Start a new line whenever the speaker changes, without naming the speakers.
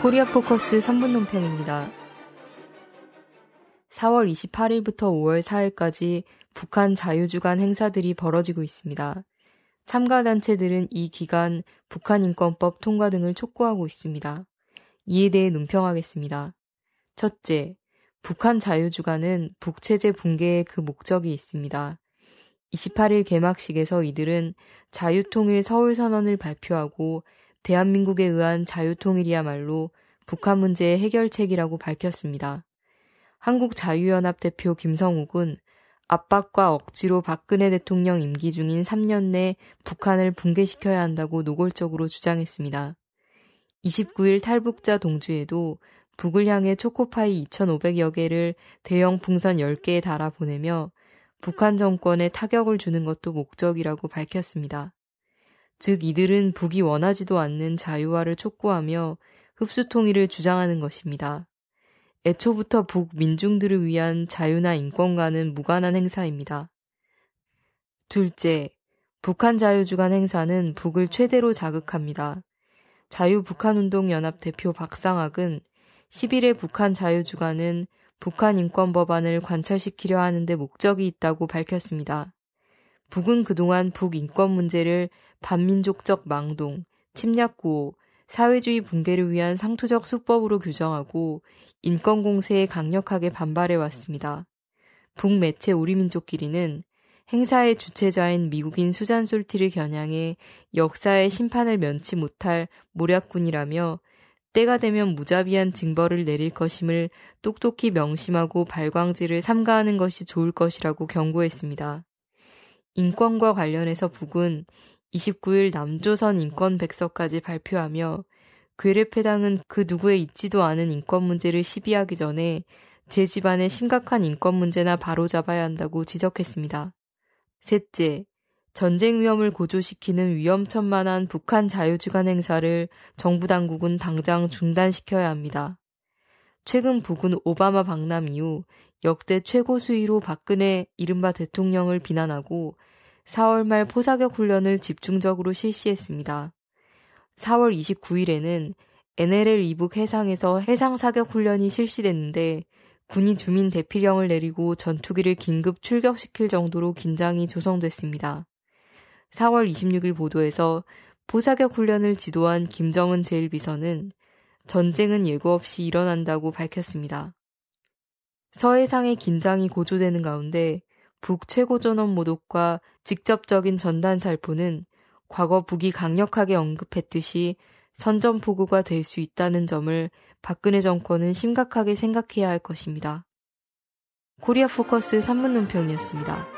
코리아 포커스 3분 논평입니다. 4월 28일부터 5월 4일까지 북한 자유주간 행사들이 벌어지고 있습니다. 참가단체들은 이 기간 북한인권법 통과 등을 촉구하고 있습니다. 이에 대해 논평하겠습니다. 첫째, 북한 자유주간은 북체제 붕괴의 그 목적이 있습니다. 28일 개막식에서 이들은 자유통일 서울선언을 발표하고 대한민국에 의한 자유통일이야말로 북한 문제의 해결책이라고 밝혔습니다. 한국자유연합 대표 김성욱은 압박과 억지로 박근혜 대통령 임기 중인 3년 내 북한을 붕괴시켜야 한다고 노골적으로 주장했습니다. 29일 탈북자 동주에도 북을 향해 초코파이 2,500여 개를 대형 풍선 10개에 달아 보내며 북한 정권에 타격을 주는 것도 목적이라고 밝혔습니다. 즉 이들은 북이 원하지도 않는 자유화를 촉구하며 흡수 통일을 주장하는 것입니다. 애초부터 북 민중들을 위한 자유나 인권과는 무관한 행사입니다. 둘째, 북한 자유주간 행사는 북을 최대로 자극합니다. 자유북한운동연합 대표 박상학은 11일 북한 자유주간은 북한 인권법안을 관철시키려 하는데 목적이 있다고 밝혔습니다. 북은 그동안 북인권 문제를 반민족적 망동, 침략구호, 사회주의 붕괴를 위한 상투적 수법으로 규정하고 인권 공세에 강력하게 반발해 왔습니다. 북매체 우리민족끼리는 행사의 주최자인 미국인 수잔 솔티를 겨냥해 역사의 심판을 면치 못할 모략군이라며 때가 되면 무자비한 징벌을 내릴 것임을 똑똑히 명심하고 발광지를 삼가하는 것이 좋을 것이라고 경고했습니다. 인권과 관련해서 북은 29일 남조선 인권 백서까지 발표하며 괴뢰패당은 그 누구의 있지도 않은 인권 문제를 시비하기 전에 제 집안의 심각한 인권 문제나 바로잡아야 한다고 지적했습니다. 셋째, 전쟁 위험을 고조시키는 위험천만한 북한 자유주간 행사를 정부 당국은 당장 중단시켜야 합니다. 최근 북은 오바마 방남 이후 역대 최고 수위로 박근혜 이른바 대통령을 비난하고 4월 말 포사격 훈련을 집중적으로 실시했습니다. 4월 29일에는 NLL 이북 해상에서 해상 사격 훈련이 실시됐는데 군이 주민 대피령을 내리고 전투기를 긴급 출격시킬 정도로 긴장이 조성됐습니다. 4월 26일 보도에서 포사격 훈련을 지도한 김정은 제1비서는 전쟁은 예고 없이 일어난다고 밝혔습니다. 서해상의 긴장이 고조되는 가운데 북 최고전원 모독과 직접적인 전단 살포는 과거 북이 강력하게 언급했듯이 선전포고가 될 수 있다는 점을 박근혜 정권은 심각하게 생각해야 할 것입니다. 코리아 포커스 3문 논평이었습니다.